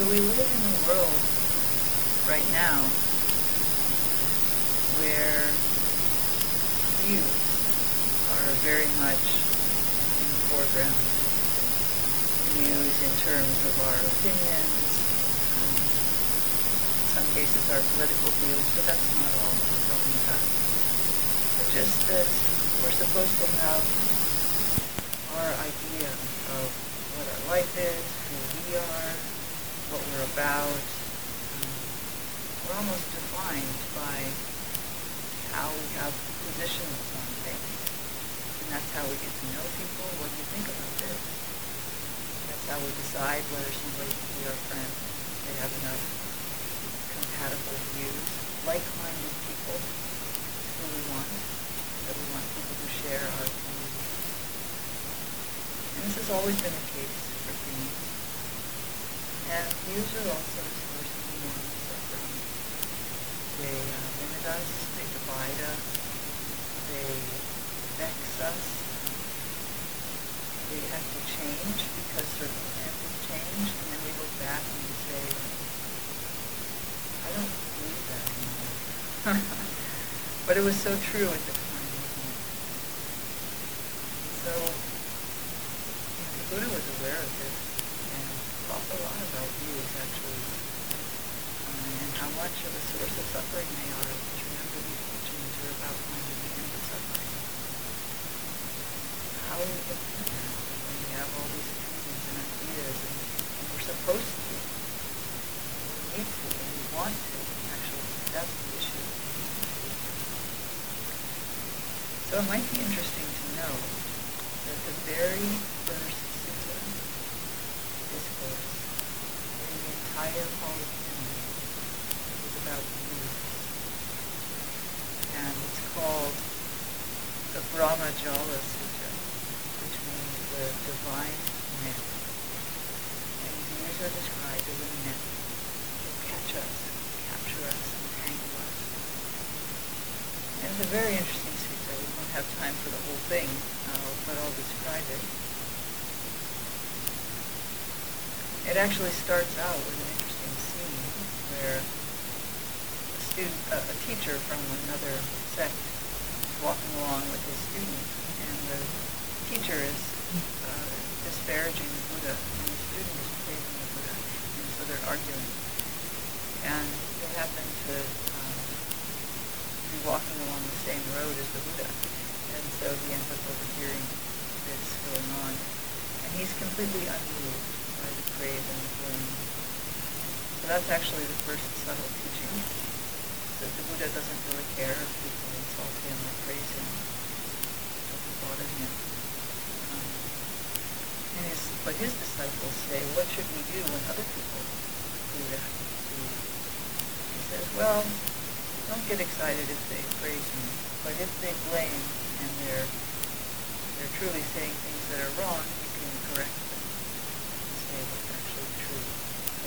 So we live in a world right now where views are very much in the foreground. Views in terms of our opinions, um, in some cases our political views, but that's not all that we're talking about. But just that we're supposed to have our idea of what our life is, who we are, what we're about. Um, we're almost defined by how we have positions on things. And that's how we get to know people. What do you think about this? That's how we decide whether somebody can be our friend. They have enough compatible views, like-minded people who we want, that we want people who share our views. And this has always been the case for humans. And views are also a source of enormous suffering. They uh, limit us, they divide us, they vex us. They have to change because circumstances change, and then we look back and we say, I don't believe that anymore. but it was so true at the time, wasn't it? So, you know, the Buddha was aware of this and talked a lot about views, actually, uh, and how much of a source of suffering they are. Because remember, these teachings are about finding the end of suffering. How do we get through that when we have all these opinions and ideas, and, and we're supposed to, we need to, and we want to, actually, that's the issue. So it might be interesting to know that the very first sutta discourse in the entire is about views. And it's called the Brahma Jala Sutra, which means the divine net. And views are described as a net that catch us, capture us, and entangle us. And it's a very interesting sutra. We won't have time for the whole thing, uh, but I'll describe it. It actually starts out with an interesting scene where student, a, a teacher from another sect walking along with his student, and the teacher is uh, disparaging the Buddha, and the student is praising the Buddha, and so they're arguing. And they happen to um, be walking along the same road as the Buddha, and so he ends up overhearing this going on, and he's completely unmoved by the praise and the blame. So that's actually the first subtle teaching, the Buddha doesn't really care if people insult him or praise him. It doesn't bother him. Um, and his, but his disciples say, what should we do when other people do that? He says, well, don't get excited if they praise me, but if they blame and they're they're truly saying things that are wrong, you can correct them and say what's actually true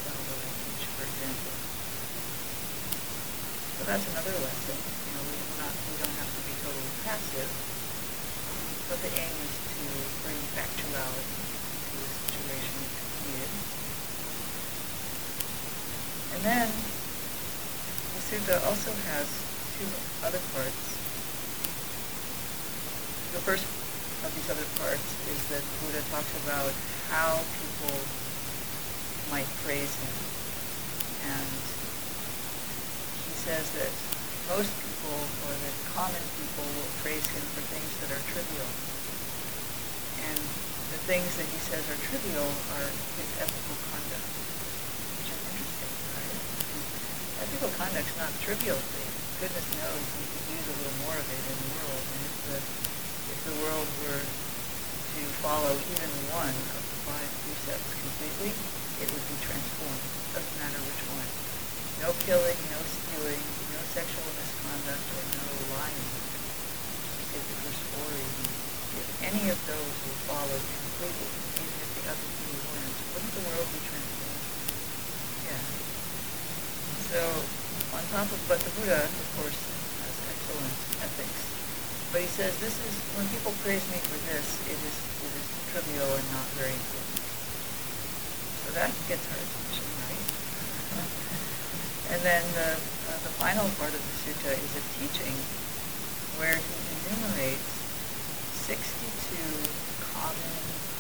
about what I teach, for example. So that's another lesson. You know, we don't, we don't have to be totally passive, but the aim is to bring factuality to the situation needed. And then the sutta also has two other parts. The first of these other parts is that Buddha talks about how people might praise him. And says that most people, or that common people, will praise him for things that are trivial. And the things that he says are trivial are his ethical conduct, which is interesting, right? Ethical conduct's not a trivial thing. Goodness knows we could use a little more of it in the world. And if the if the world were to follow even one of the five precepts completely, it would be transformed. Doesn't matter which one. No killing, no stealing, no sexual misconduct, or no lying. Take the first four even. If any of those were followed completely, even if the other three weren't, wouldn't the world be transformed? Yeah. So, on top of, but the Buddha, of course, has excellent ethics. But he says, this is, when people praise me for this, it is, it is trivial and not very important. So that gets our attention? And then the, uh, the final part of the sutta is a teaching where he enumerates 62 common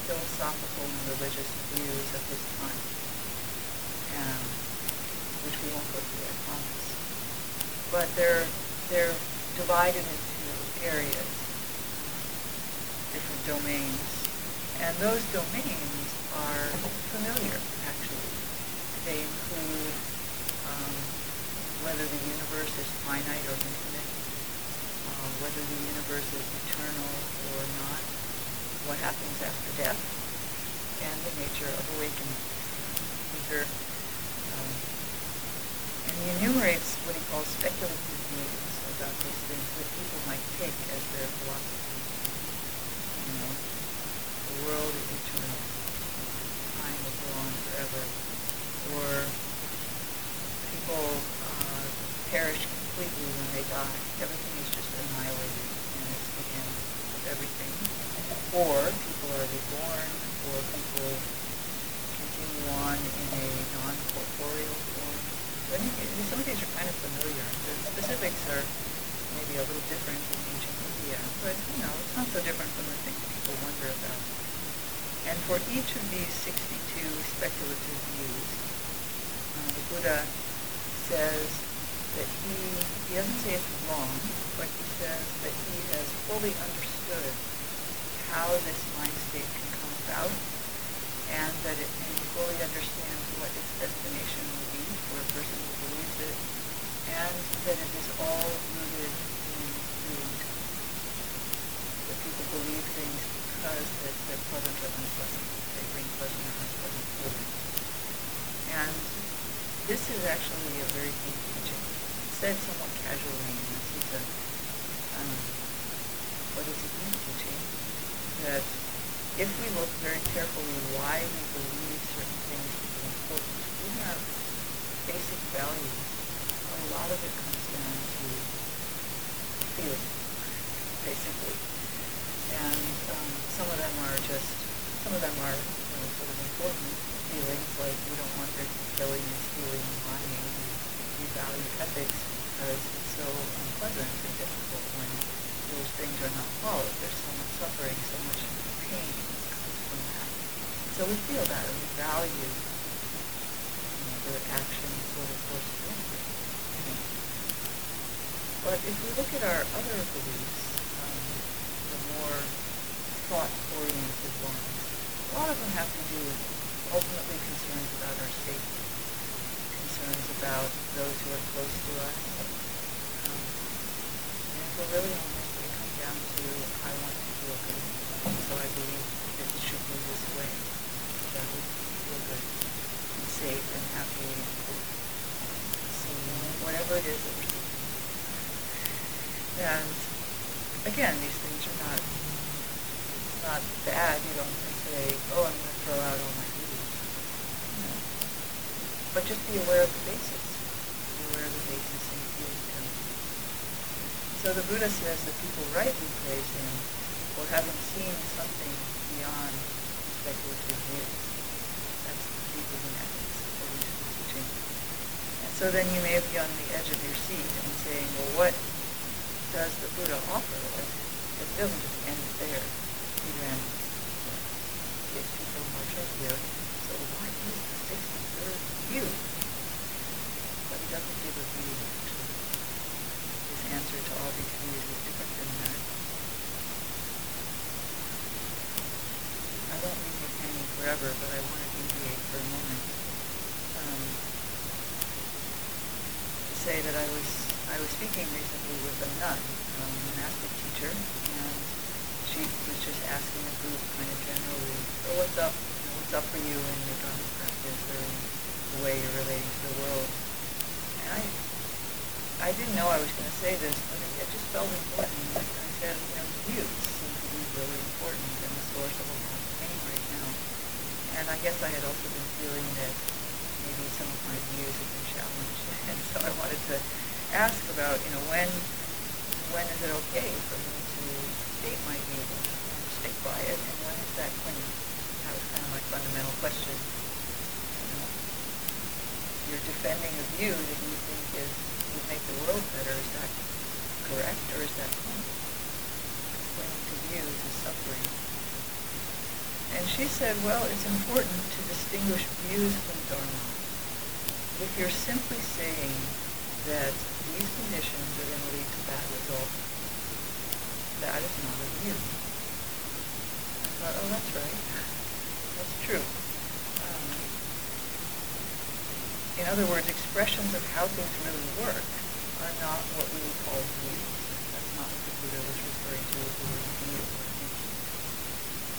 philosophical and religious views of his time, um, which we won't go through, I promise. But they're, they're divided into areas, different domains, and those domains are familiar, actually. They include whether the universe is finite or infinite, uh, whether the universe is eternal or not, what happens after death, and the nature of awakening. These are, um, and he enumerates what he calls speculative views about these things that people might take as their philosophy. You know, the world is eternal, time will go on forever, or people uh, perish completely when they die. Everything is just annihilated, and it's the end of everything or people are reborn, or people continue on in a non-corporeal form. So some of these are kind of familiar. The specifics are maybe a little different in ancient India, but you know, it's not so different from the things people wonder about. And for each of these 62 speculative views, uh, the Buddha says that he, he doesn't say it's wrong, but he says that he has fully understood how this mind state can come about, and that it can fully understand what its destination will be for a person who believes it, and that it is all rooted in greed. That people believe things because that they're pleasant or unpleasant. They bring pleasant or unpleasant feelings. And this is actually a very deep. It's said somewhat casually this is a, um, what is a deep teaching? that if we look very carefully why we believe certain things to be important, we have basic values. A lot of it comes down to feeling, basically. And um, some of them are just, some of them are you know, sort of important feelings, like we don't want there to be killing and stealing and lying. We, we value ethics because it's so unpleasant and difficult when those things are not followed. There's so much suffering, so much pain from that. So we feel that and we value you know, their actions sort of force But if we look at our other beliefs, um, the more thought-oriented ones, a lot of them have to do with ultimately concerns about our safety, concerns about those who are close to us. Um, and so really only come down to I want to feel good. So I believe that it should be this way. That we feel good and safe and happy and seeing whatever it is that we're. And again, these things are not not bad. You don't say, oh, I'm going to throw out all my duties. But just be aware of the basis. Be aware of the basis and feel so the Buddha says that people rightly praise him for having seen something beyond speculative views. That's deeper than ethics, according to the teaching. And so then you may be on the edge of your seat and saying, well, what does the Buddha offer? It doesn't just end there. He then gives people much idea. So what is the 63rd view? But he doesn't give a view answer to all these is different than that. I won't leave you hanging forever, but I want to deviate for a moment. Um, to say that I was I was speaking recently with a nun, um, a monastic teacher, and she was just asking the group kind of generally, so what's up? What's up for you in your Dharma practice or in the way you're relating to the world? And I I didn't know I was going to say this, but it, it just felt important. Like I said, you know, views seem to be really important and the source of a lot of pain right now. And I guess I had also been feeling that maybe some of my views had been challenged. And so I wanted to ask about, you know, when when is it okay for me to state my view and stick by it, and when is that clean? That was kind of my fundamental question. you're defending a view that you think is would make the world better. Is that correct or is that harmful? Clinging to views is suffering. And she said, well, it's important to distinguish views from dharma. If you're simply saying that these conditions are going to lead to bad results, that is not a view. I thought, oh, that's right. That's true. Um, in other words, expressions of how things really work are not what we would call views. That's not what the Buddha was referring to with the word view.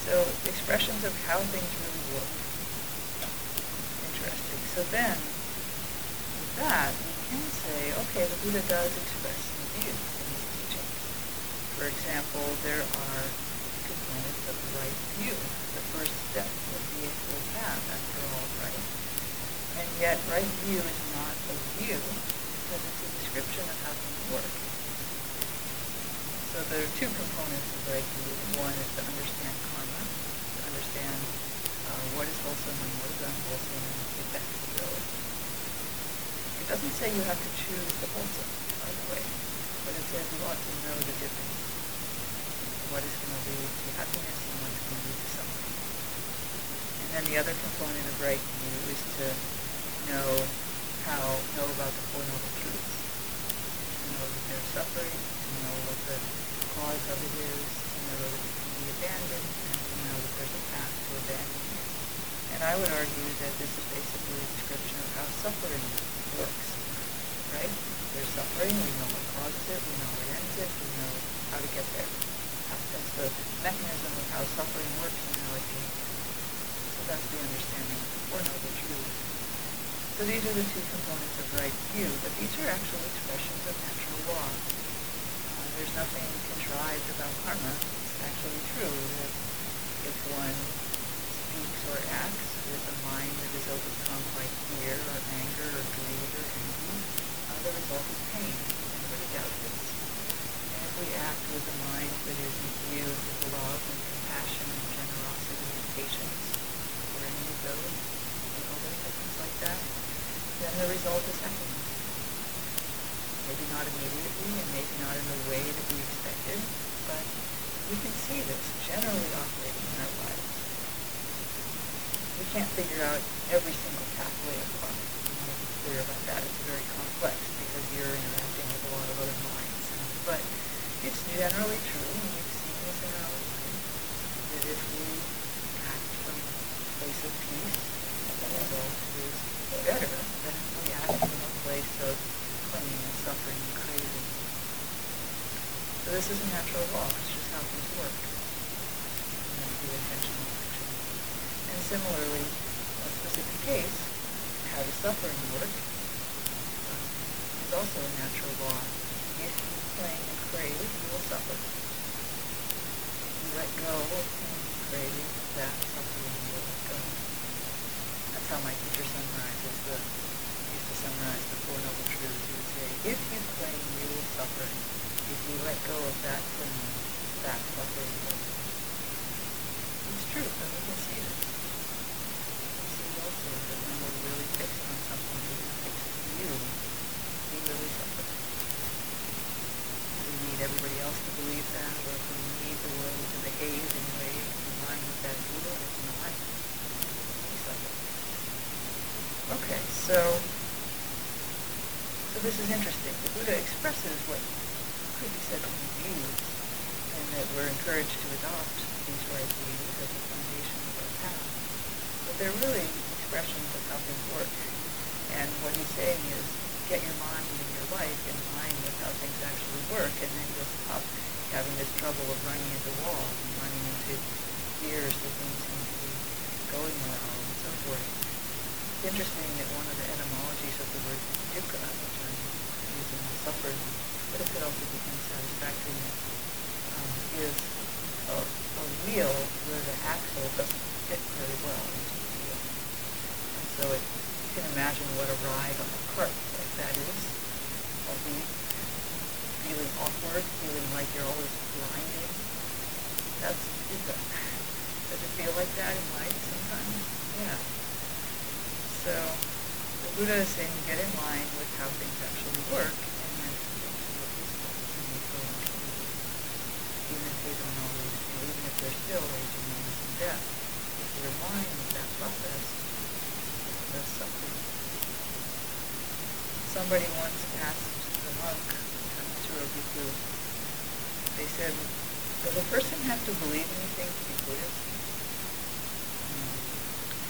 So expressions of how things really work. Interesting. So then, with that, we can say, okay, the Buddha does express some views in his teachings. For example, there are components of right view, the first step of the Eightfold Path, after all, right? And yet, right view is not a view because it's a description of how things work. So there are two components of right view. One is to understand karma, to understand uh, what is wholesome and what is unwholesome and its effects It doesn't say you have to choose the wholesome, by the way, but it says you ought to know the difference. What is going to lead to happiness and what is going to lead to suffering. And then the other component of right view is to know how, know about the Four Noble Truths. To know that they're suffering, to know what the cause of it is, to know that it can be abandoned, and to know that there's a path to abandon it. And I would argue that this is basically a description of how suffering works, right? There's suffering, we know what causes it, we know what ends it, we know how to get there. That's the mechanism of how suffering works and how it can. So that's the understanding of the Four Noble Truths. So these are the two components of right view, but these are actual expressions of natural law. Uh, there's nothing contrived about karma. It's actually true that if one speaks or acts with a mind that is overcome by fear or anger or greed or envy, uh, the result is pain. Anybody doubt this? And if we act with a mind that is imbued with love and compassion and generosity and patience, or any of those, you know, things like that, then the result is happening. Maybe not immediately and maybe not in the way that we expected, but we can see this generally operating in our lives. We can't figure out every single pathway of karma. I want to be clear about that. It's very complex because you're interacting with a lot of other minds. But it's generally true, and we've seen this in our own lives, that if we act from a place of peace, the result is better than if we act from a place of clinging and suffering and craving. So this is a natural law. It's just how things work. And that's the intentional action. And similarly, a specific case, how does suffering work, um, is also a natural law. If you cling and crave, you will suffer. If you let go of pain and craving, that suffering will let go. That's how my teacher summarizes the, used to summarize the Four Noble Truths. He would say, if you cling, you will suffer. If you let go of that clinging, that suffering will It's true, and we can see this. We see also that when we're really fixed on something, really fixed view, we really suffer. We need everybody to believe that, or if we need the world to behave in a way in line with that view, and it's not. Okay, so so this is interesting. The Buddha expresses what could be said to be views, and that we're encouraged to adopt these right views as a foundation of our path. But they're really expressions of how things work. And what he's saying is, get your mind and your life in line with how things actually work, and then you'll stop having this trouble of running into walls and running into fears that things seem to be going well and so forth it's interesting that one of the etymologies of the word dukkha, which I'm using suffering, but it could also be unsatisfactoriness, um, is a, a wheel where the axle doesn't fit very well into the wheel. And so it, you can imagine what a ride on a cart that is, bumpy, feeling awkward, feeling like you're always grinding. That's dukkha. Does it feel like that in life sometimes? Yeah. So the Buddha is saying get in line with how things actually work, and then things feel peaceful and you feel even if they don't always, you know, even if they're still raging and death, if you're in line with that process, less suffering. Somebody once asked the monk, Bhikkhu, they said, does a person have to believe anything to be Buddhist? Um,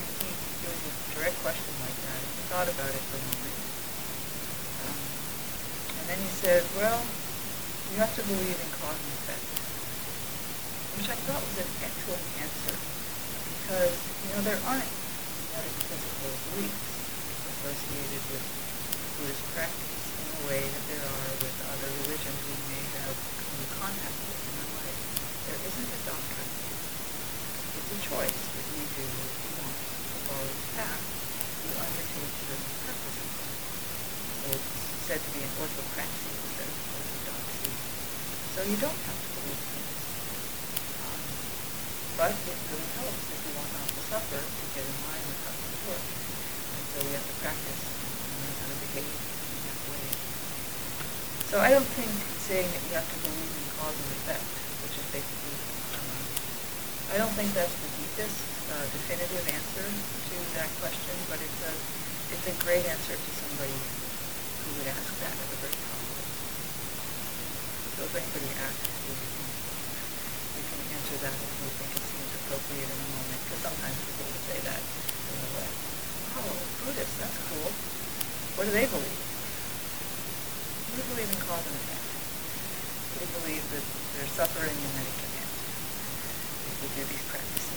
and he, it was a direct question like that. He thought about it for a moment. Um, and then he said, well, you have to believe in cause and effect. Which I thought was an excellent answer. Because, you know, there aren't metaphysical beliefs associated with Buddhist practice in the way that there are with other religions we may have come in contact with in our life. There isn't a doctrine. It's a choice that you do if you want to follow this path. You undertake certain practices. So it's said to be an orthopraxy instead of orthodoxy. So you don't have to believe things. Um, but it really helps if you want not to suffer to get in line with how things work. And so we have to practice in that way. So I don't think saying that you have to believe in cause and effect, which is basically, um, I don't think that's the deepest, uh, definitive answer to that question, but it's a, it's a great answer to somebody who would ask that at a very level. So if anybody asks you, you can answer that if you think it seems appropriate in a moment, because sometimes people will say that in the way, oh, Buddhist, that's cool. What do they believe? They believe in cause and effect. We believe that there's suffering and then it can end if we do these practices.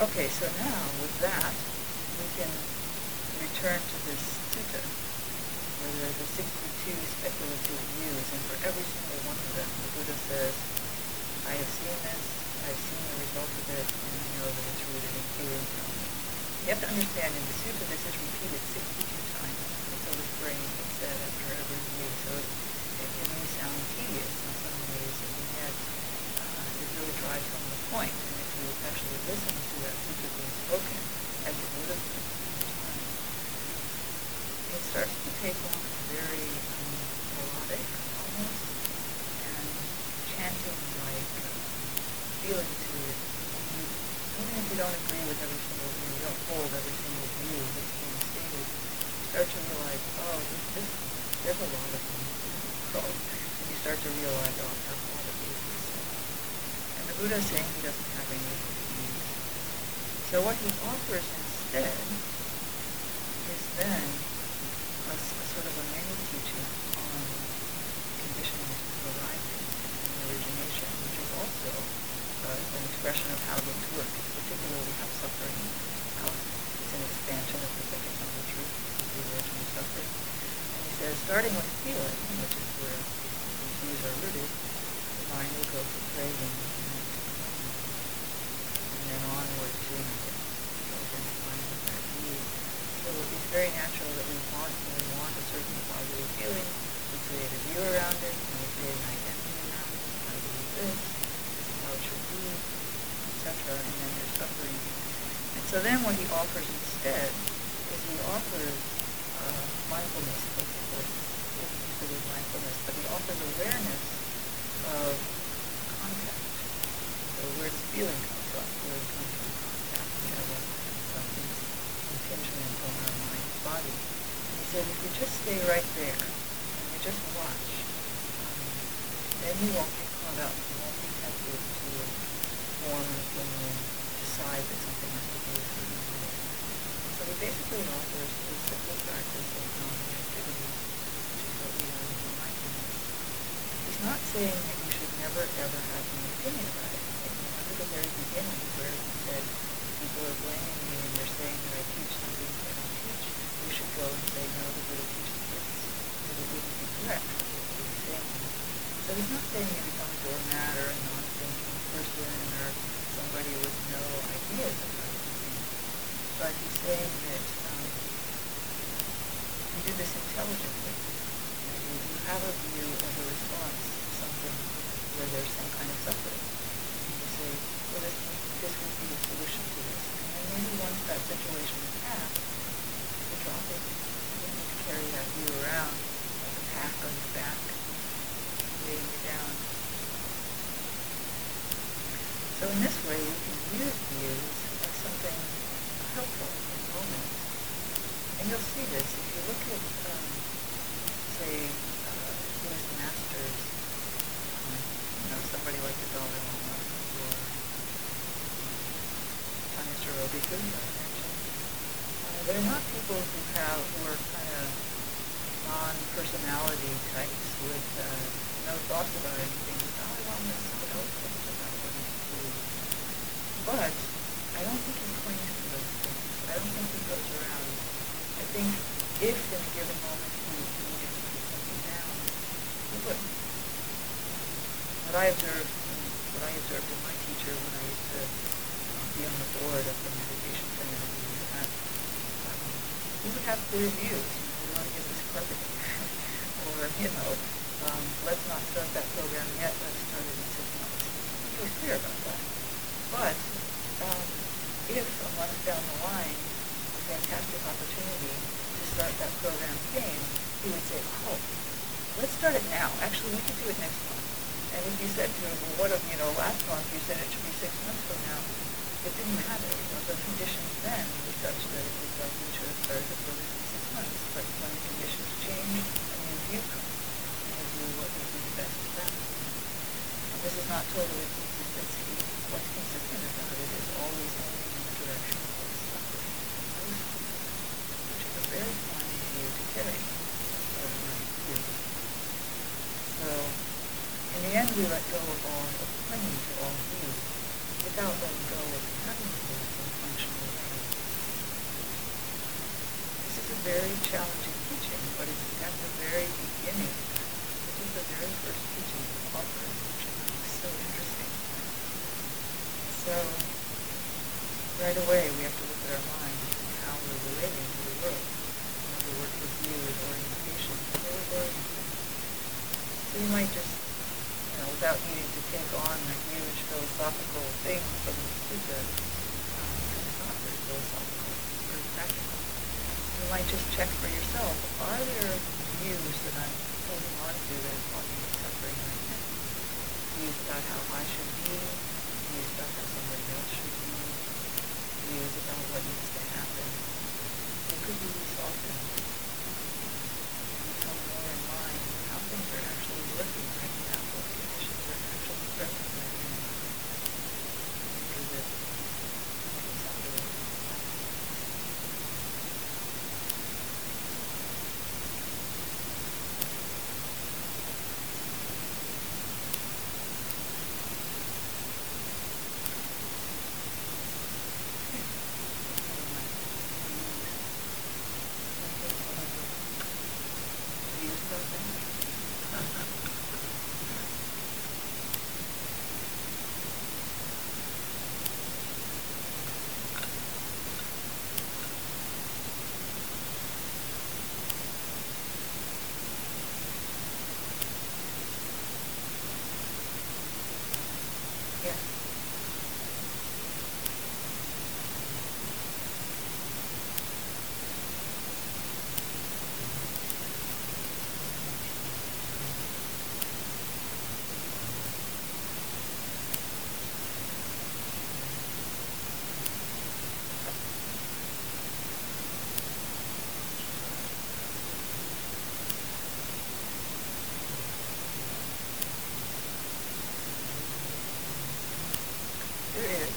Okay, so now with that, we can return to this sutta, where there's the 62 speculative views, and for every single one of them, the Buddha says, I have seen this, I've seen the result of it, and I know that it's rooted in from me. You have to understand, in the sutta, this is repeated 62 times. It's a refrain that's said after every view, so it, it, it may sound tedious in some ways, and yet uh, it really drives home the point. And if you actually listen to that sutta being spoken, as it would have been the time, it starts to take on a very um, melodic, almost, and chanting-like uh, feeling you don't agree with every single view, you don't hold every single view that's being stated, you start to realize, oh, this, this, there's a lot of them. So, and you start to realize, oh, I have a lot of these. And the Buddha is saying he doesn't have any of these views. So what he offers instead is then a, a sort of a mini teaching on conditions arising and origination, which is also an expression of how things work, particularly how suffering how it's an expansion of the second noble truth, the origin of suffering. And he says, starting with feeling, which is where these views are rooted, the mind will go from craving and then onward to. So it's very natural that we want, we want a certain positive feeling, we create a view around it, and we create an identity around it. I believe this, this is how it should be, And then there's suffering. And so then what he offers instead is he offers uh, mindfulness, basically. He uses mindfulness, but he offers awareness of contact. So where does feeling come from? Where it comes from contact. We have a, something impingement on our mind's body. And he said, if you just stay right there, and you just watch, um, then you won't get caught up. You won't be tempted to form an opinion, decide that something has to be a. So he basically offers a simple practice of non-reactivity, which is what we learn in mindfulness. He's not saying that you should never ever have an opinion about it. Remember the very beginning where he said, people are blaming me and they're saying that I teach something that I don't teach. You should go and say, no, the Buddha teaches this. Because it wouldn't be correct. So he's not saying you become a doormat or a non-thinking person or somebody with no ideas about anything. But he's saying that um, you do this intelligently. You, know, you, you have a view of a response to something where there's some kind of suffering. And you say, so this, this would be a solution to this. And then maybe once that situation is passed, you drop it. You don't need to carry that view around like a pack on your back, weighing you down. So in this way, we can use views as something helpful in the moment. And you'll see this if you look at, um, say, uh, Buddhist masters, um, you know, somebody like the Dalai Lama or Thanissaro Bhikkhu, I mentioned. Uh, they're not people who have who are kind of non-personality types with uh, no thoughts about anything. The Dalai Lama is so eloquent about what he believes. But I don't think he clings to those things. I don't think he goes around. I think if in a given moment he, he needed to put something down, he would. What I observed, what I observed in my teacher when I used to um, be on the board of the meditation center that we were at, um, we would have clear views. You know, we want to get this carpet, or you know, um, let's not start that program yet. Let's start it in six months. He was clear about that. But um, if a month down the line, a fantastic opportunity to start that program came, he would say, oh, let's start it now. Actually, we could do it next month. And if you said to him, well, what if, you know, last month you said it should be six months from now, it didn't matter. You know, the conditions then were such that it was like we should have started the program in six months. But when the conditions change, a new view comes. And you do what would be the best for them. And this is not totally consistency. What's consistent about it is always aiming in the direction of is suffering which is a very fine view to carry. So, in the end, we let go of all of clinging to all views without letting go of having views in a functional way. This is a very challenging teaching, but it's at the very beginning. This is the very first teaching offered, which I think is so interesting. So, right away, we have to look at our mind and how we're relating to the world. You the work with view is orientation, very oriented. So you might just, you know, without needing to take on a huge philosophical thing from the sutta, um, it's not very philosophical, it's very practical. You might just check for yourself, are there views that I'm holding on to that are causing me suffering right now? Views about how I should be, views about somebody else should be, views about what needs to happen. They could be softened. Become more in line how things are actually working right now, what conditions are actually present right now. Because it it's not really Views about things. Yeah. There is,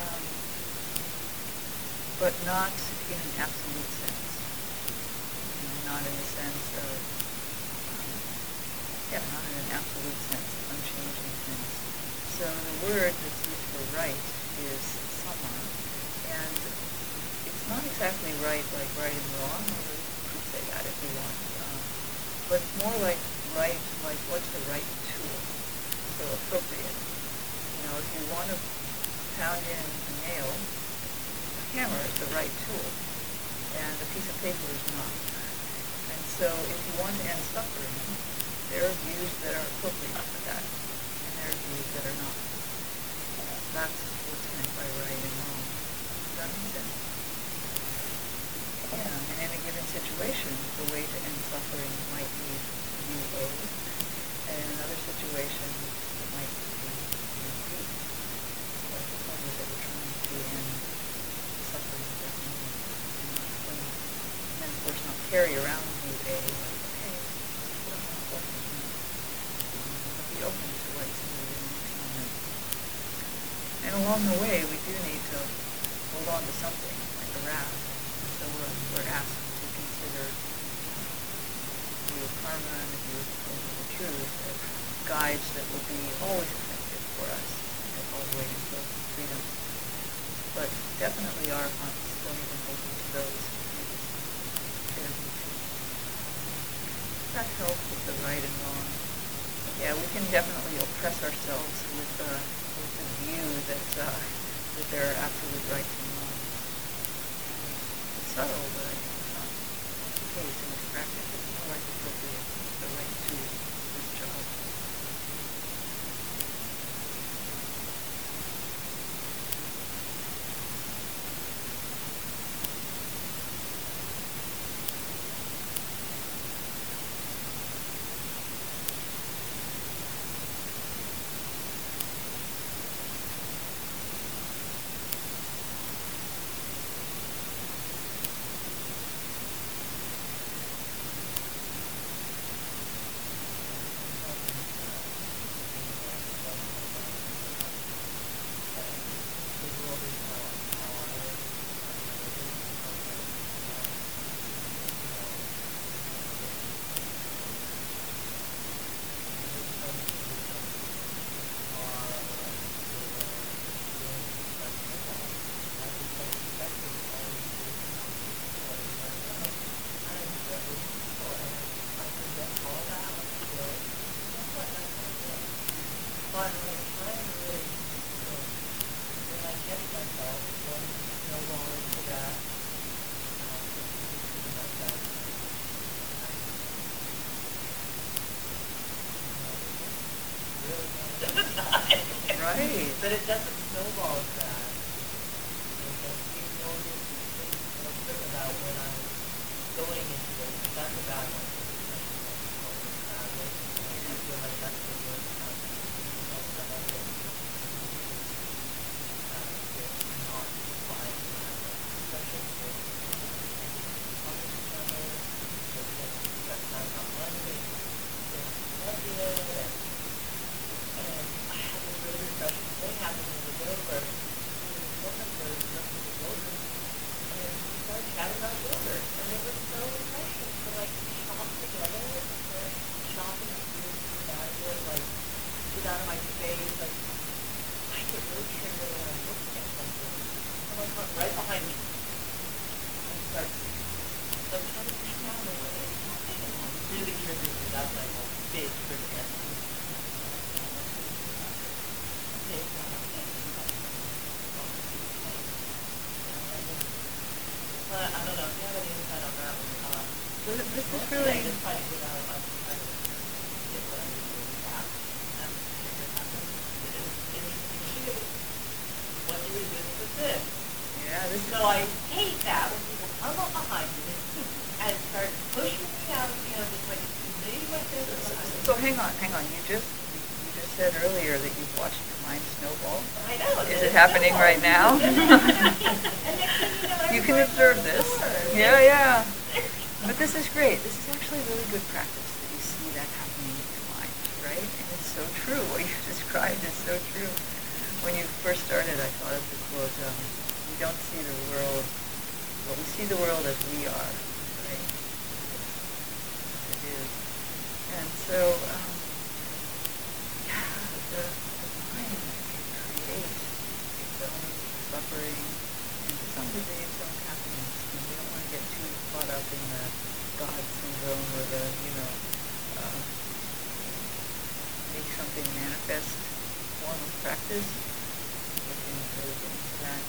um, but not in an absolute sense. You know, not in the sense of, um, yeah, not in an absolute sense, unchanging sense. So the word that's used for right is samma, and it's not exactly right like right and wrong, although you could say that if you want, um, but it's more like right, like what's the right tool, so appropriate. You know, if you want to pound in a nail, camera is the right tool, and a piece of paper is not. And so if you want to end suffering, there are views that are appropriate for that, and there are views that are not. That's what's meant by right and wrong. Does that make sense? Yeah, and in a given situation, the way to end suffering might be you owe, and in another situation, it might be carry around with you a, what I'm focusing on. But open to. And along the way, we do need to hold on to something, like a raft. So we're, we're asked to consider the view of karma and the view of the truth as guides that will be always effective for us all the way until freedom. But definitely our hearts don't even open to those. That helps with the right and wrong. Yeah, we can definitely oppress ourselves with, uh, with the view that, uh, that there are absolute rights and wrongs. It's subtle, but think it's not the case in this practice. It's like appropriate, the right to this job. Right. But it doesn't snowball as that. It doesn't seem no one is more clear about when I'm going into this. That's a bad one. I feel like that's the worst kind of most of us that not fine especially for talking to each other, that time not running, negative, and I had this really refreshing thing happen in the yoga. One of the members of yoga, and we started chatting about yoga, and it was so refreshing to like shop together, or shop in a really imagine, like get out of my space, like I get really triggered when I'm looking at something. Someone comes right behind me and starts like trying to push me out of the way. Really triggers me. That's like a big trigger. But I don't know. If you have any insight on that one, uh, This is- this is mostly really, I just try to get out. I'm trying to get what I need to do fast. And trigger happens. It is interesting too. What you resist resist. yeah, this is, So I hate that when people come up behind me and start pushing me out, you know, just like maybe like this or something. so hang on, hang on. You just, you just said earlier that you've watched your mind snowball. I know. Is it happening snowball. right now? And next thing you can observe this. Yeah, yeah. But this is great. This is actually really good practice that you see that happening in your mind, right? And it's so true. What you described is so true. When you first started, I thought of the quote, um, we don't see the world, well, we see the world as we are, right? It is. And so, um, yeah, the, the mind can create its own suffering and to some degree its own happiness. And we don't want to get too caught up in the God syndrome or the, you know, uh, make something manifest form of practice. We can really get into that.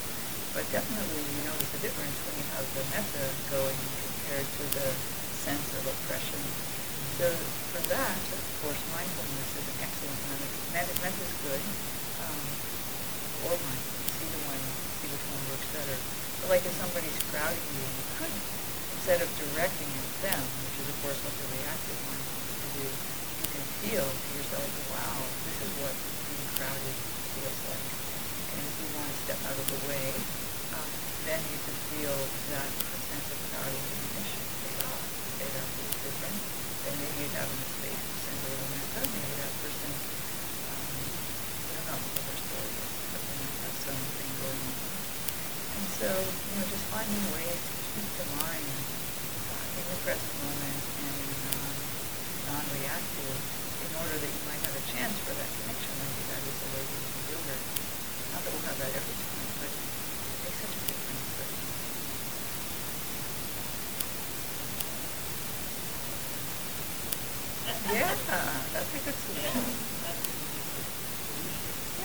But definitely you notice a difference when you have the metta going compared to the sense of oppression. So for that, of course, mindfulness is an excellent. Metta, metta is good, um, or mindfulness, either one, see which one works better. But like if somebody's crowding you, you could, instead of directing it at them, which is of course what the reactive mind wants to do, you can feel to yourself, wow, this is what being crowded feels like. And if you want to step out of the way, um, then you can feel that sense of crowding diminish. Say, ah, say that was different, then maybe you'd have a space to send that, maybe that person, um, I don't know what their story is, but they might have something going on. And so, you know, just finding ways to keep the mind in the present moment and uh, non-reactive in order that you might have a chance for that connection. I think that is the way we do yoga. Not that we'll have that every time, but it makes such a difference. But, yeah, that's a good solution.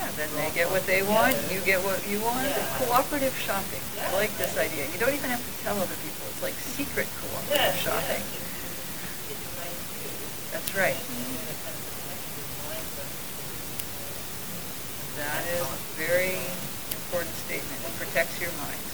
Yeah, then they get what they want, you get what you want. Yeah. Cooperative shopping. I like this idea. You don't even have to tell other people. It's like secret cooperative yeah, shopping. Yeah. That's right. That is a very important statement. It protects your mind.